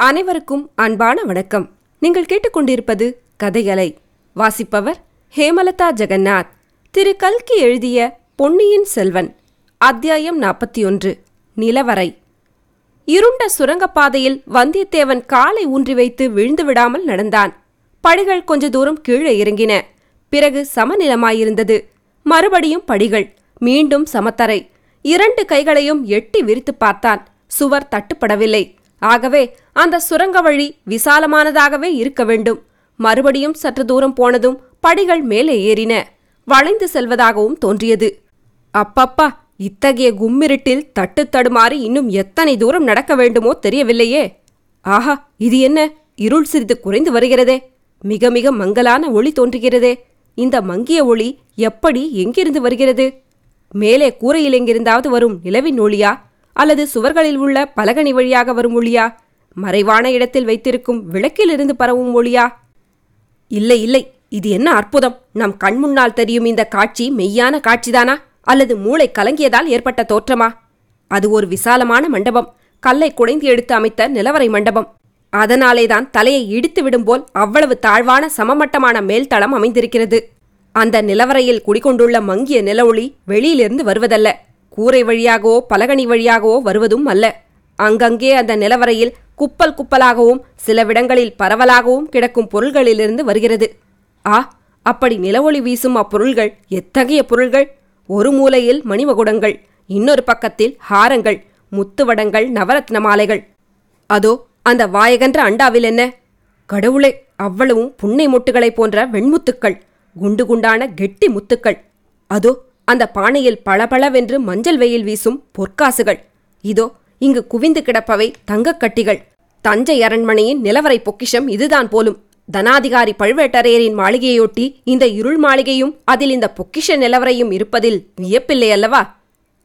அனைவருக்கும் அன்பான வணக்கம். நீங்கள் கேட்டுக்கொண்டிருப்பது கதையலை வாசிப்பவர் ஹேமலதா ஜெகநாத். திரு கல்கி எழுதிய பொன்னியின் செல்வன் அத்தியாயம் நாற்பத்தி ஒன்று நிலவரை. இருண்ட சுரங்கப்பாதையில் வந்தியத்தேவன் காலை ஊன்றி வைத்து விழுந்து விடாமல் நடந்தான். படிகள் கொஞ்ச தூரம் கீழே இறங்கின. பிறகு சமநிலமாயிருந்தது. மறுபடியும் படிகள் மீண்டும் சமத்தரை. இரண்டு கைகளையும் எட்டி விரித்து பார்த்தான். சுவர் தட்டுப்படவில்லை. ஆகவே அந்த சுரங்க வழி விசாலமானதாகவே இருக்க வேண்டும். மறுபடியும் சற்று தூரம் போனதும் படிகள் மேலே ஏறின. வளைந்து செல்வதாகவும் தோன்றியது. அப்பப்பா இத்தகைய கும்மிருட்டில் தட்டு தடுமாறி இன்னும் எத்தனை தூரம் நடக்க வேண்டுமோ தெரியவில்லையே. ஆஹா இது என்ன? இருள் சிறிது குறைந்து வருகிறதே. மிக மிக மங்கலான ஒளி தோன்றுகிறதே. இந்த மங்கிய ஒளி எப்படி எங்கிருந்து வருகிறது? மேலே கூரையில் எங்கிருந்தாவது வரும் நிலவின் ஒளியா? அல்லது சுவர்களில் உள்ள பலகனி வழியாக வரும் ஒளியா? மறைவான இடத்தில் வைத்திருக்கும் விளக்கிலிருந்து பரவும் ஒளியா? இல்லை இல்லை. இது என்ன அற்புதம்? நம் கண் முன்னால் தெரியும் இந்த காட்சி மெய்யான காட்சிதானா? அல்லது மூளை கலங்கியதால் ஏற்பட்ட தோற்றமா? அது ஒரு விசாலமான மண்டபம். கல்லை குடைந்து எடுத்து அமைத்த நிலவரை மண்டபம். அதனாலேதான் தலையை இடித்து விடும்போல் அவ்வளவு தாழ்வான சமமட்டமான மேல்தளம் அமைந்திருக்கிறது. அந்த நிலவரையில் குடிகொண்டுள்ள மங்கிய நிலவொளி வெளியிலிருந்து வருவதல்ல. கூரை வழியாகவோ பலகனி வழியாகவோ வருவதும் அல்ல. அங்கங்கே அந்த நிலவரையில் குப்பல் குப்பலாகவும் சிலவிடங்களில் பரவலாகவும் கிடக்கும் பொருள்களிலிருந்து வருகிறது. ஆ அப்படி நிலவொளி வீசும் அப்பொருள்கள் எத்தகைய பொருள்கள்? ஒரு மூலையில் மணிமகுடங்கள் இன்னொரு பக்கத்தில் ஹாரங்கள் முத்துவடங்கள் நவரத்ன மாலைகள். அதோ அந்த வாயகன்ற அண்டாவில் என்ன? கடவுளே அவ்வளவும் புன்னை மொட்டுகளைப் போன்ற வெண்முத்துக்கள் குண்டு குண்டான கெட்டி முத்துக்கள். அதோ அந்த பானையில் பளபளவென்று மஞ்சள் வெயில் வீசும் பொற்காசுகள். இதோ இங்கு குவிந்து கிடப்பவை தங்கக்கட்டிகள் தஞ்சை அரண்மனையின் நிலவரை பொக்கிஷம் இதுதான் போலும். தனாதிகாரி பழுவேட்டரையரின் மாளிகையொட்டி இந்த இருள் மாளிகையும் அதில் இந்த பொக்கிஷ நிலவரையும் இருப்பதில் வியப்பில்லை அல்லவா?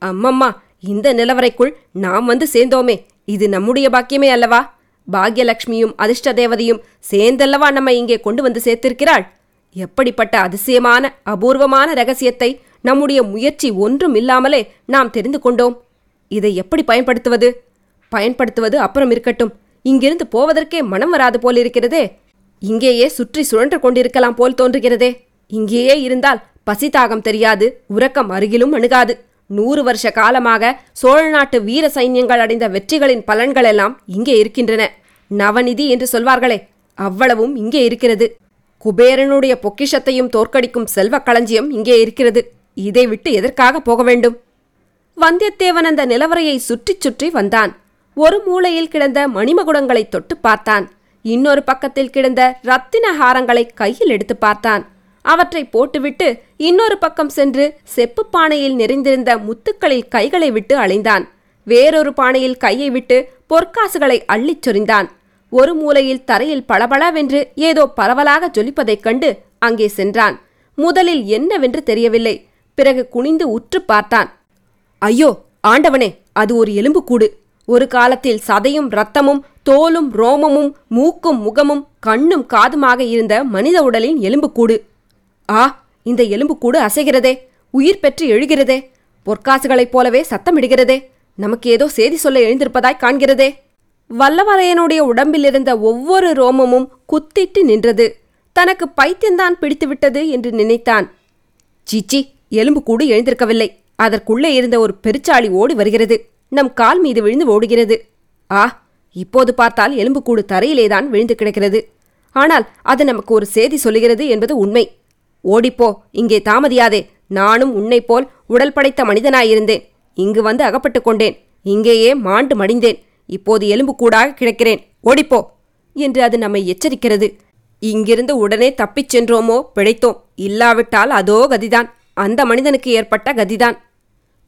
அம்மம்மா இந்த நிலவரைக்குள் நாம் வந்து சேர்ந்தோமே. இது நம்முடைய பாக்கியமே அல்லவா? பாக்யலக்ஷ்மியும் அதிர்ஷ்ட தேவதையும் சேர்ந்தல்லவா நம்மை இங்கே கொண்டு வந்து சேர்த்திருக்கிறாள்? எப்படிப்பட்ட அதிசயமான அபூர்வமான ரகசியத்தை நம்முடைய முயற்சி ஒன்றும் இல்லாமலே நாம் தெரிந்து கொண்டோம். இதை எப்படி பயன்படுத்துவது? பயன்படுத்துவது அப்புறம் இருக்கட்டும். இங்கிருந்து போவதற்கே மனம் வராது போலிருக்கிறதே இங்கேயே சுற்றி சுழன்று கொண்டிருக்கலாம் போல் தோன்றுகிறதே. இங்கேயே இருந்தால் பசி தாகம் தெரியாது உறக்கம் அருகிலும் அணுகாது. நூறு வருஷ காலமாக சோழ நாட்டு வீர சைன்யங்கள் அடைந்த வெற்றிகளின் பலன்களெல்லாம் இங்கே இருக்கின்றன. நவநிதி என்று சொல்வார்களே அவ்வளவும் இங்கே இருக்கிறது. குபேரனுடைய பொக்கிஷத்தையும் தோற்கடிக்கும் செல்வக் களஞ்சியம் இங்கே இருக்கிறது. இதை விட்டு எதற்காக போக வேண்டும்? வந்தியத்தேவன் அந்த நிலவரையை சுற்றிச் சுற்றி வந்தான். ஒரு மூலையில் கிடந்த மணிமகுடங்களை தொட்டு பார்த்தான். இன்னொரு பக்கத்தில் கிடந்த ரத்தின ஹாரங்களை கையில் எடுத்து பார்த்தான். அவற்றை போட்டுவிட்டு இன்னொரு பக்கம் சென்று செப்பு பானையில் நிறைந்திருந்த முத்துக்களில் கைகளை விட்டு அலைந்தான். வேறொரு பானையில் கையை விட்டு பொற்காசுகளை அள்ளிச் சொரிந்தான். ஒரு மூலையில் தரையில் பளபளவென்று ஏதோ பரவலாக ஜொலிப்பதைக் கண்டு அங்கே சென்றான். முதலில் என்னவென்று தெரியவில்லை. பிறகு குனிந்து உற்று பார்த்தான். ஐயோ ஆண்டவனே அது ஒரு எலும்புக்கூடு ஒரு காலத்தில் சதையும் இரத்தமும் தோலும் ரோமமும் மூக்கும் முகமும் கண்ணும் காதுமாக இருந்த மனித உடலின் எலும்புக்கூடு ஆ இந்த எலும்புக்கூடு அசைகிறதே உயிர் பெற்று எழுகிறதே பொற்காசுகளைப் போலவே சத்தமிடுகிறதே நமக்கு ஏதோ செய்தி சொல்ல எழுந்திருப்பதாய் காண்கிறதே. வல்லவரையனுடைய உடம்பிலிருந்த ஒவ்வொரு ரோமமும் குத்திட்டு நின்றது. தனக்கு பைத்தியந்தான் பிடித்துவிட்டது என்று நினைத்தான். சீச்சி எலும்புக்கூடு எழுந்திருக்கவில்லை. அதற்குள்ளே இருந்த ஒரு பெருச்சாளி ஓடி வருகிறது. நம் கால் மீது விழுந்து ஓடுகிறது. ஆ இப்போது பார்த்தால் எலும்புக்கூடு தரையிலேதான் விழுந்து கிடக்கிறது. ஆனால் அது நமக்கு ஒரு செய்தி சொல்லுகிறது என்பது உண்மை. ஓடிப்போ இங்கே தாமதியாதே. நானும் உன்னைப் போல் உடல் படைத்த மனிதனாயிருந்தேன். இங்கு வந்து அகப்பட்டுக் கொண்டேன். இங்கேயே மாண்டு மடிந்தேன். இப்போது எலும்புக்கூடாக கிடக்கிறேன். ஓடிப்போ என்று அது நம்மை எச்சரிக்கிறது. இங்கிருந்து உடனே தப்பிச் சென்றோமோ பிழைத்தோம். இல்லாவிட்டால் அதோ கதிதான். அந்த மனிதனுக்கு ஏற்பட்ட கதிதான்.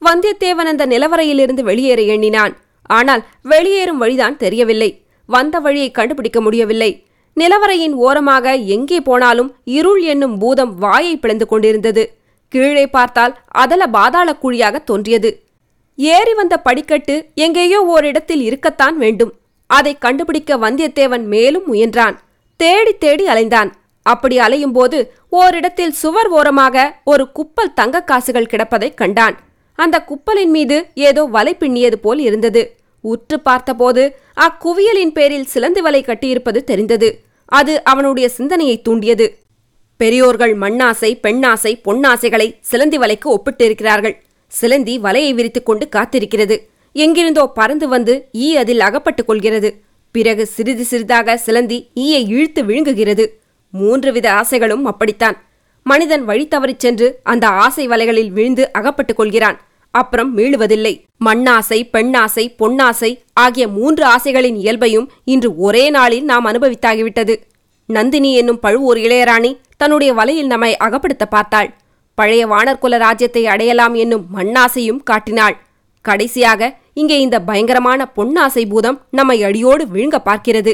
வந்தியத்தேவன் அந்த நிலவரையிலிருந்து வெளியேற எண்ணினான். ஆனால் வெளியேறும் வழிதான் தெரியவில்லை. வந்த வழியை கண்டுபிடிக்க முடியவில்லை. நிலவரையின் ஓரமாக எங்கே போனாலும் இருள் என்னும் பூதம் வாயை பிளந்து கொண்டிருந்தது. கீழே பார்த்தால் அதல பாதாள குழியாக தோன்றியது. ஏறி வந்த படிக்கட்டு எங்கேயோ ஓரிடத்தில் இருக்கத்தான் வேண்டும். அதை கண்டுபிடிக்க வந்தியத்தேவன் மேலும் முயன்றான். தேடி தேடி அலைந்தான். அப்படி அலையும்போது ஓரிடத்தில் சுவர் ஓரமாக ஒரு குப்பல் தங்கக் காசுகள் கிடப்பதைக் கண்டான். அந்த குப்பலின் மீது ஏதோ வலை பின்னியது போல் இருந்தது. உற்று பார்த்தபோது அக்குவியலின் பேரில் சிலந்தி வலை கட்டியிருப்பது தெரிந்தது. அது அவனுடைய சிந்தனையை தூண்டியது. பெரியோர்கள் மண்ணாசை பெண்ணாசை பொன்னாசைகளை சிலந்தி வலைக்கு ஒப்பிட்டிருக்கிறார்கள். சிலந்தி வலையை விரித்துக் கொண்டு காத்திருக்கிறது. எங்கிருந்தோ பறந்து வந்து ஈ அதில் அகப்பட்டுக் கொள்கிறது. பிறகு சிறிது சிறிதாக சிலந்தி ஈயை இழுத்து விழுங்குகிறது. மூன்று வித ஆசைகளும் அப்படித்தான். மனிதன் வழி தவறிச் சென்று அந்த ஆசை வலைகளில் விழுந்து அகப்பட்டுக் கொள்கிறான். அப்புறம் மீளுவதில்லை. மண்ணாசை பெண்ணாசை பொன்னாசை ஆகிய மூன்று ஆசைகளின் இயல்பையும் இன்று ஒரே நாளில் நாம் அனுபவித்தாகிவிட்டது. நந்தினி என்னும் பழுவூர் இளையராணி தன்னுடைய வலையில் நம்மை அகப்படுத்த பார்த்தாள். பழைய வானர்குல ராஜ்யத்தை அடையலாம் என்னும் மண்ணாசையும் காட்டினாள். கடைசியாக இங்கே இந்த பயங்கரமான பொன்னாசை பூதம் நம்மை அடியோடு விழுங்க பார்க்கிறது.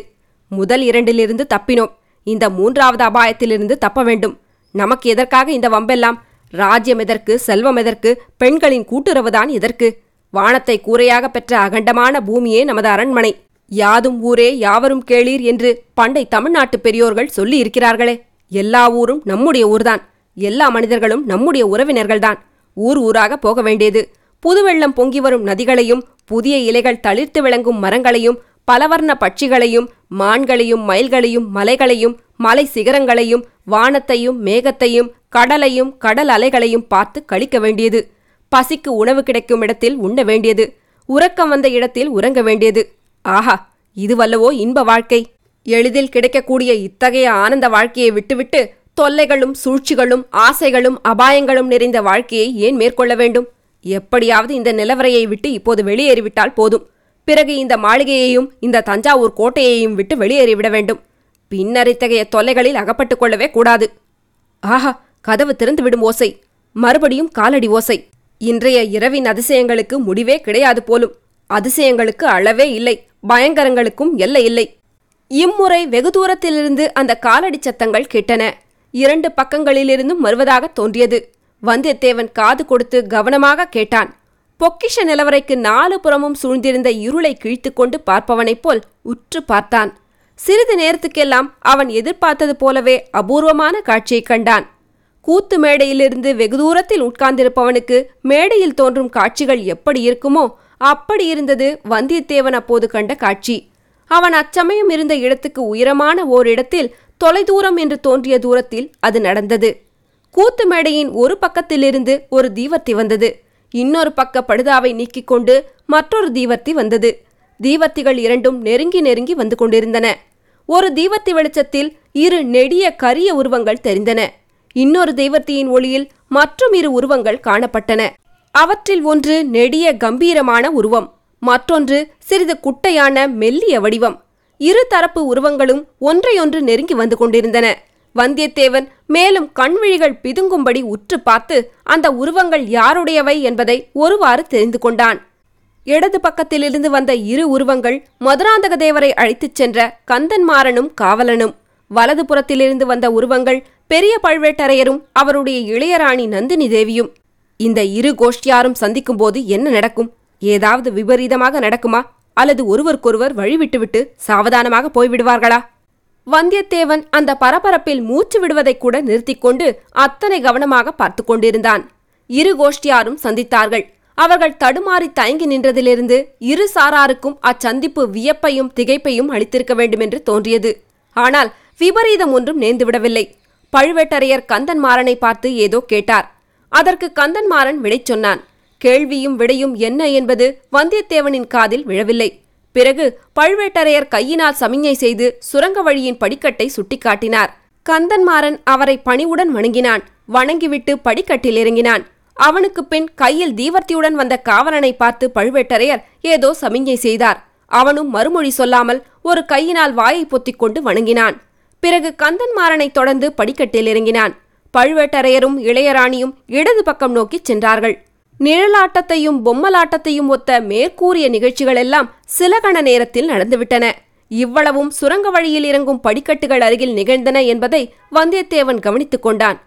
முதல் இரண்டிலிருந்து தப்பினோம். இந்த மூன்றாவது அபாயத்திலிருந்து தப்ப வேண்டும். நமக்கு எதற்காக இந்த வம்பெல்லாம்? ராஜ்யம் எதற்கு? செல்வம் எதற்கு? பெண்களின் கூட்டுறவுதான் எதற்கு? வானத்தை கூரையாக பெற்ற அகண்டமான பூமியே நமது அரண்மனை. யாதும் ஊரே யாவரும் கேளீர் என்று பண்டை தமிழ்நாட்டு பெரியோர்கள் சொல்லி இருக்கிறார்களே எல்லா ஊரும் நம்முடைய ஊர்தான். எல்லா மனிதர்களும் நம்முடைய உறவினர்கள்தான். ஊர் ஊராக போக வேண்டியது. புதுவெள்ளம் பொங்கி வரும் நதிகளையும் புதிய இலைகள் தளிர்த்து விளங்கும் மரங்களையும் பலவர்ண பட்சிகளையும் மான்களையும் மயில்களையும் மலைகளையும் மலை சிகரங்களையும் வானத்தையும் மேகத்தையும் கடலையும் கடல் அலைகளையும் பார்த்து கழிக்க வேண்டியது. பசிக்கு உணவு கிடைக்கும் இடத்தில் உண்ண வேண்டியது. உறக்கம் வந்த இடத்தில் உறங்க வேண்டியது. ஆஹா இதுவல்லவோ இன்ப வாழ்க்கை. எளிதில் கிடைக்கக்கூடிய இத்தகைய ஆனந்த வாழ்க்கையை விட்டுவிட்டு தொல்லைகளும் சூழ்ச்சிகளும் ஆசைகளும் அபாயங்களும் நிறைந்த வாழ்க்கையை ஏன் மேற்கொள்ள வேண்டும்? எப்படியாவது இந்த நிலவரையை விட்டு இப்போது வெளியேறிவிட்டால் போதும். பிறகு இந்த மாளிகையையும் இந்த தஞ்சாவூர் கோட்டையையும் விட்டு வெளியேறிவிட வேண்டும். பின்னர் இத்தகைய தொல்லைகளில் அகப்பட்டுக் கொள்ளவே கூடாது. ஆஹா கதவு திறந்து விடும் ஓசை. மறுபடியும் காலடி ஓசை. இன்றைய இரவின் அதிசயங்களுக்கு முடிவே கிடையாது போலும். அதிசயங்களுக்கு அளவே இல்லை. பயங்கரங்களுக்கும் எல்லை இல்லை. இம்முறை வெகு தூரத்திலிருந்து அந்த காலடி சத்தங்கள் கேட்டன. இரண்டு பக்கங்களிலிருந்தும் வருவதாக தோன்றியது. வந்தியத்தேவன் காது கொடுத்து கவனமாக கேட்டான். பொக்கிஷ நிலவரைக்கு நாலு புறமும் சூழ்ந்திருந்த இருளை கிழித்துக்கொண்டு பார்ப்பவனைப் போல் உற்று பார்த்தான். சிறிது நேரத்துக்கெல்லாம் அவன் எதிர்பார்த்தது போலவே அபூர்வமான காட்சியைக் கண்டான். கூத்து மேடையிலிருந்து வெகு தூரத்தில் உட்கார்ந்திருப்பவனுக்கு மேடையில் தோன்றும் காட்சிகள் எப்படி இருக்குமோ அப்படி இருந்தது வந்தியத்தேவன் அப்போது கண்ட காட்சி. அவன் அச்சமயம் இருந்த இடத்துக்கு உயரமான ஓரிடத்தில் தொலைதூரம் என்று தோன்றிய தூரத்தில் அது நடந்தது. கூத்து மேடையின் ஒரு பக்கத்திலிருந்து ஒரு தீவர்த்தி வந்தது இன்னொரு பக்க படுதாவை நீக்கிக் கொண்டு மற்றொரு தீவர்த்தி வந்தது. தீவர்த்திகள் இரண்டும் நெருங்கி நெருங்கி வந்து கொண்டிருந்தன. ஒரு தீவர்த்தி வெளிச்சத்தில் இரு நெடிய கரிய உருவங்கள் தெரிந்தன. இன்னொரு தெய்வத்தியின் ஒளியில் மற்றும் இரு உருவங்கள் காணப்பட்டன. அவற்றில் ஒன்று நெடிய கம்பீரமான உருவம் மற்றொன்று சிறிது குட்டையான மெல்லிய வடிவம். இரு தரப்பு உருவங்களும் ஒன்றையொன்று நெருங்கி வந்து கொண்டிருந்தன. வந்தியத்தேவன் மேலும் கண்விழிகள் பிதுங்கும்படி உற்று பார்த்து அந்த உருவங்கள் யாருடையவை என்பதை ஒருவாறு தெரிந்து கொண்டான். இடது பக்கத்திலிருந்து வந்த இரு உருவங்கள் மதுராந்தக தேவரை அழைத்துச் சென்ற கந்தன்மாறனும் காவலனும். வலது புறத்திலிருந்து வந்த உருவங்கள் பெரிய பழுவேட்டரையரும் அவருடைய இளையராணி நந்தினி தேவியும். இந்த இரு கோஷ்டியாரும் சந்திக்கும்போது என்ன நடக்கும்? ஏதாவது விபரீதமாக நடக்குமா? அல்லது ஒருவருக்கொருவர் வழிவிட்டுவிட்டு சாவதானமாக போய்விடுவார்களா? வந்தியத்தேவன் அந்த பரபரப்பில் மூச்சு விடுவதைக் கூட நிறுத்திக் கொண்டு அத்தனை கவனமாக பார்த்து கொண்டிருந்தான். இரு கோஷ்டியாரும் சந்தித்தார்கள். அவர்கள் தடுமாறி தயங்கி நின்றதிலிருந்து இரு சாராருக்கும் அச்சந்திப்பு வியப்பையும் திகைப்பையும் அளித்திருக்க வேண்டுமென்று தோன்றியது. ஆனால் விபரீதம் ஒன்றும் நேர்ந்துவிடவில்லை. பழுவேட்டரையர் கந்தன்மாறனை பார்த்து ஏதோ கேட்டார். அதற்கு கந்தன்மாறன் விடை சொன்னான். கேள்வியும் விடையும் என்ன என்பது வந்தியத்தேவனின் காதில் விழவில்லை. பிறகு பழுவேட்டரையர் கையினால் சமிஞ்சை செய்து சுரங்க வழியின் படிக்கட்டை சுட்டிக்காட்டினார். கந்தன்மாறன் அவரை பணிவுடன் வணங்கினான். வணங்கிவிட்டு படிக்கட்டில் இறங்கினான். அவனுக்கு பின் கையில் தீவர்த்தியுடன் வந்த காவலனை பார்த்து பழுவேட்டரையர் ஏதோ சமிஞ்சை செய்தார். அவனும் மறுமொழி சொல்லாமல் ஒரு கையினால் வாயை பொத்திக் கொண்டு வணங்கினான். பிறகு கந்தன்மாறனை தொடர்ந்து படிக்கட்டில் இறங்கினான். பழுவேட்டரையரும் இளையராணியும் இடது பக்கம் நோக்கிச் சென்றார்கள். நிழலாட்டத்தையும் பொம்மலாட்டத்தையும் ஒத்த மேற்கூறிய நிகழ்ச்சிகளெல்லாம் சில கண நேரத்தில் நடந்துவிட்டன. இவ்வளவும் சுரங்க வழியில் இறங்கும் படிக்கட்டுகள் அருகில் நிகழ்ந்தன என்பதை வந்தியத்தேவன் கவனித்துக் கொண்டான்.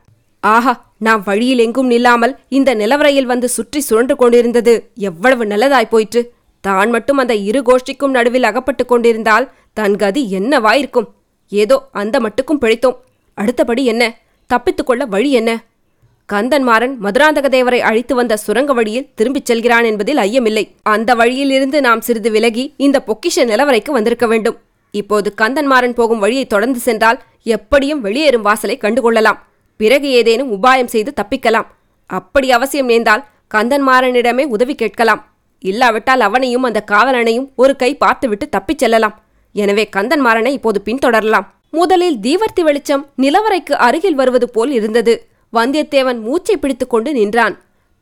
ஆஹா நாம் வழியில் எங்கும் நில்லாமல் இந்த நிலவரையில் வந்து சுற்றி சுழன்று கொண்டிருந்தது எவ்வளவு நல்லதாய் போயிற்று. தான் மட்டும் அந்த இரு கோஷ்டிக்கும் நடுவில் அகப்பட்டுக் கொண்டிருந்தால் தன் கதி என்னவாயிருக்கும்? ஏதோ அந்த மட்டுக்கும் பிழைத்தோம். அடுத்தபடி என்ன? தப்பித்துக்கொள்ள வழி என்ன? கந்தன்மாறன் மதுராந்தக தேவரை அழித்து வந்த சுரங்க வழியில் திரும்பிச் செல்கிறான் என்பதில் ஐயமில்லை. அந்த வழியிலிருந்து நாம் சிறிது விலகி இந்த பொக்கிஷ நிலவரைக்கு வந்திருக்க வேண்டும். இப்போது கந்தன்மாறன் போகும் வழியை தொடர்ந்து சென்றால் எப்படியும் வெளியேறும் வாசலை கண்டுகொள்ளலாம். பிறகு ஏதேனும் உபாயம் செய்து தப்பிக்கலாம். அப்படி அவசியம் நேர்ந்தால் கந்தன்மாறனிடமே உதவி கேட்கலாம். இல்லாவிட்டால் அவனையும் அந்த காவலனையும் ஒரு கை பார்த்துவிட்டு தப்பிச் செல்லலாம். எனவே கந்தன்மாறனை இப்போது பின்தொடரலாம். முதலில் தீவர்த்தி வெளிச்சம் நிலவரைக்கு அருகில் வருவது போல் இருந்தது. வந்தியத்தேவன் மூச்சை பிடித்துக்கொண்டு நின்றான்.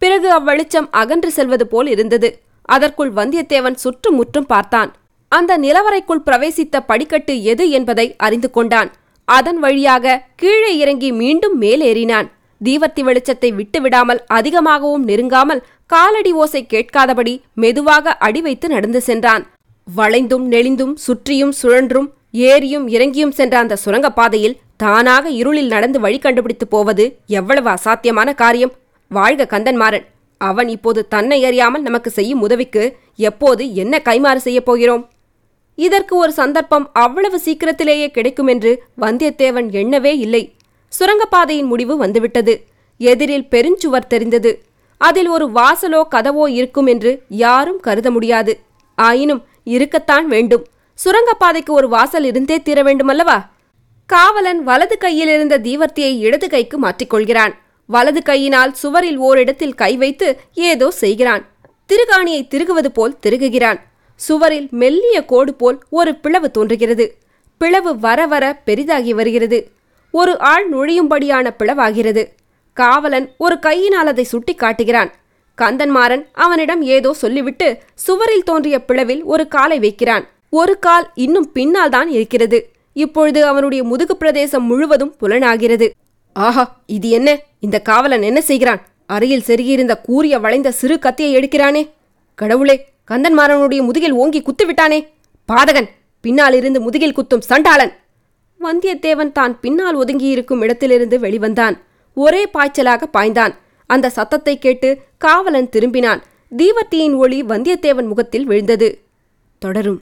பிறகு அவ்வெளிச்சம் அகன்று செல்வது போல் இருந்தது. அதற்குள் வந்தியத்தேவன் சுற்றுமுற்றும் பார்த்தான். அந்த நிலவரைக்குள் பிரவேசித்த படிக்கட்டு எது என்பதை அறிந்து கொண்டான். அதன் வழியாக கீழே இறங்கி மீண்டும் மேலேறினான். தீவர்த்தி வெளிச்சத்தை விட்டுவிடாமல் அதிகமாகவும் நெருங்காமல் காலடி ஓசை கேட்காதபடி மெதுவாக அடி வைத்து நடந்து சென்றான். வளைந்தும் நெளிந்தும் சுற்றியும் சுழன்றும் ஏறியும் இறங்கியும் சென்ற அந்த சுரங்கப்பாதையில் தானாக இருளில் நடந்து வழி கண்டுபிடித்து போவது எவ்வளவு அசாத்தியமான காரியம். வாழ்க கந்தன்மாறன். அவன் இப்போது தன்னை அறியாமல் நமக்கு செய்யும் உதவிக்கு எப்போது என்ன கைமாறு செய்யப் போகிறோம்? இதற்கு ஒரு சந்தர்ப்பம் அவ்வளவு சீக்கிரத்திலேயே கிடைக்கும் என்று வந்தியத்தேவன் எண்ணவே இல்லை. சுரங்கப்பாதையின் முடிவு வந்துவிட்டது. எதிரில் பெருஞ்சுவர் தெரிந்தது. அதில் ஒரு வாசலோ கதவோ இருக்கும் என்று யாரும் கருத முடியாது. ஆயினும் இருக்கத்தான் வேண்டும். சுரங்கப்பாதைக்கு ஒரு வாசல் இருந்தே தீர வேண்டுமல்லவா? காவலன் வலது கையில் இருந்த தீவர்த்தியை இடது கைக்கு மாற்றிக்கொள்கிறான். வலது கையினால் சுவரில் ஓரிடத்தில் கை வைத்து ஏதோ செய்கிறான். திருகாணியை திருகுவது போல் திருகுகிறான். சுவரில் மெல்லிய கோடு போல் ஒரு பிளவு தோன்றுகிறது. பிளவு வர வர பெரிதாகி வருகிறது. ஒரு ஆள் நுழையும்படியான பிளவாகிறது. காவலன் ஒரு கையினால் அதை சுட்டி காட்டுகிறான். கந்தன்மாறன் அவனிடம் ஏதோ சொல்லிவிட்டு சுவரில் தோன்றிய பிளவில் ஒரு காலை வைக்கிறான். ஒரு கால் இன்னும் பின்னால் தான் இருக்கிறது. இப்பொழுது அவனுடைய முதுகு பிரதேசம் முழுவதும் புலனாகிறது. ஆஹா இது என்ன? இந்த காவலன் என்ன செய்கிறான்? அறையில் செருகியிருந்த கூரிய வளைந்த சிறு கத்தியை எடுக்கிறானே. கடவுளே கந்தன்மாறனுடைய முதுகில் ஓங்கி குத்துவிட்டானே. பாதகன் பின்னால் இருந்து முதுகில் குத்தும் சண்டாளன். வந்தியத்தேவன் தான் பின்னால் ஒதுங்கியிருக்கும் இடத்திலிருந்து வெளிவந்தான். ஒரே பாய்ச்சலாக பாய்ந்தான். அந்த சத்தத்தை கேட்டு காவலன் திரும்பினான். தீவர்த்தியின் ஒளி வந்தியத்தேவன் முகத்தில் விழுந்தது. தொடரும்.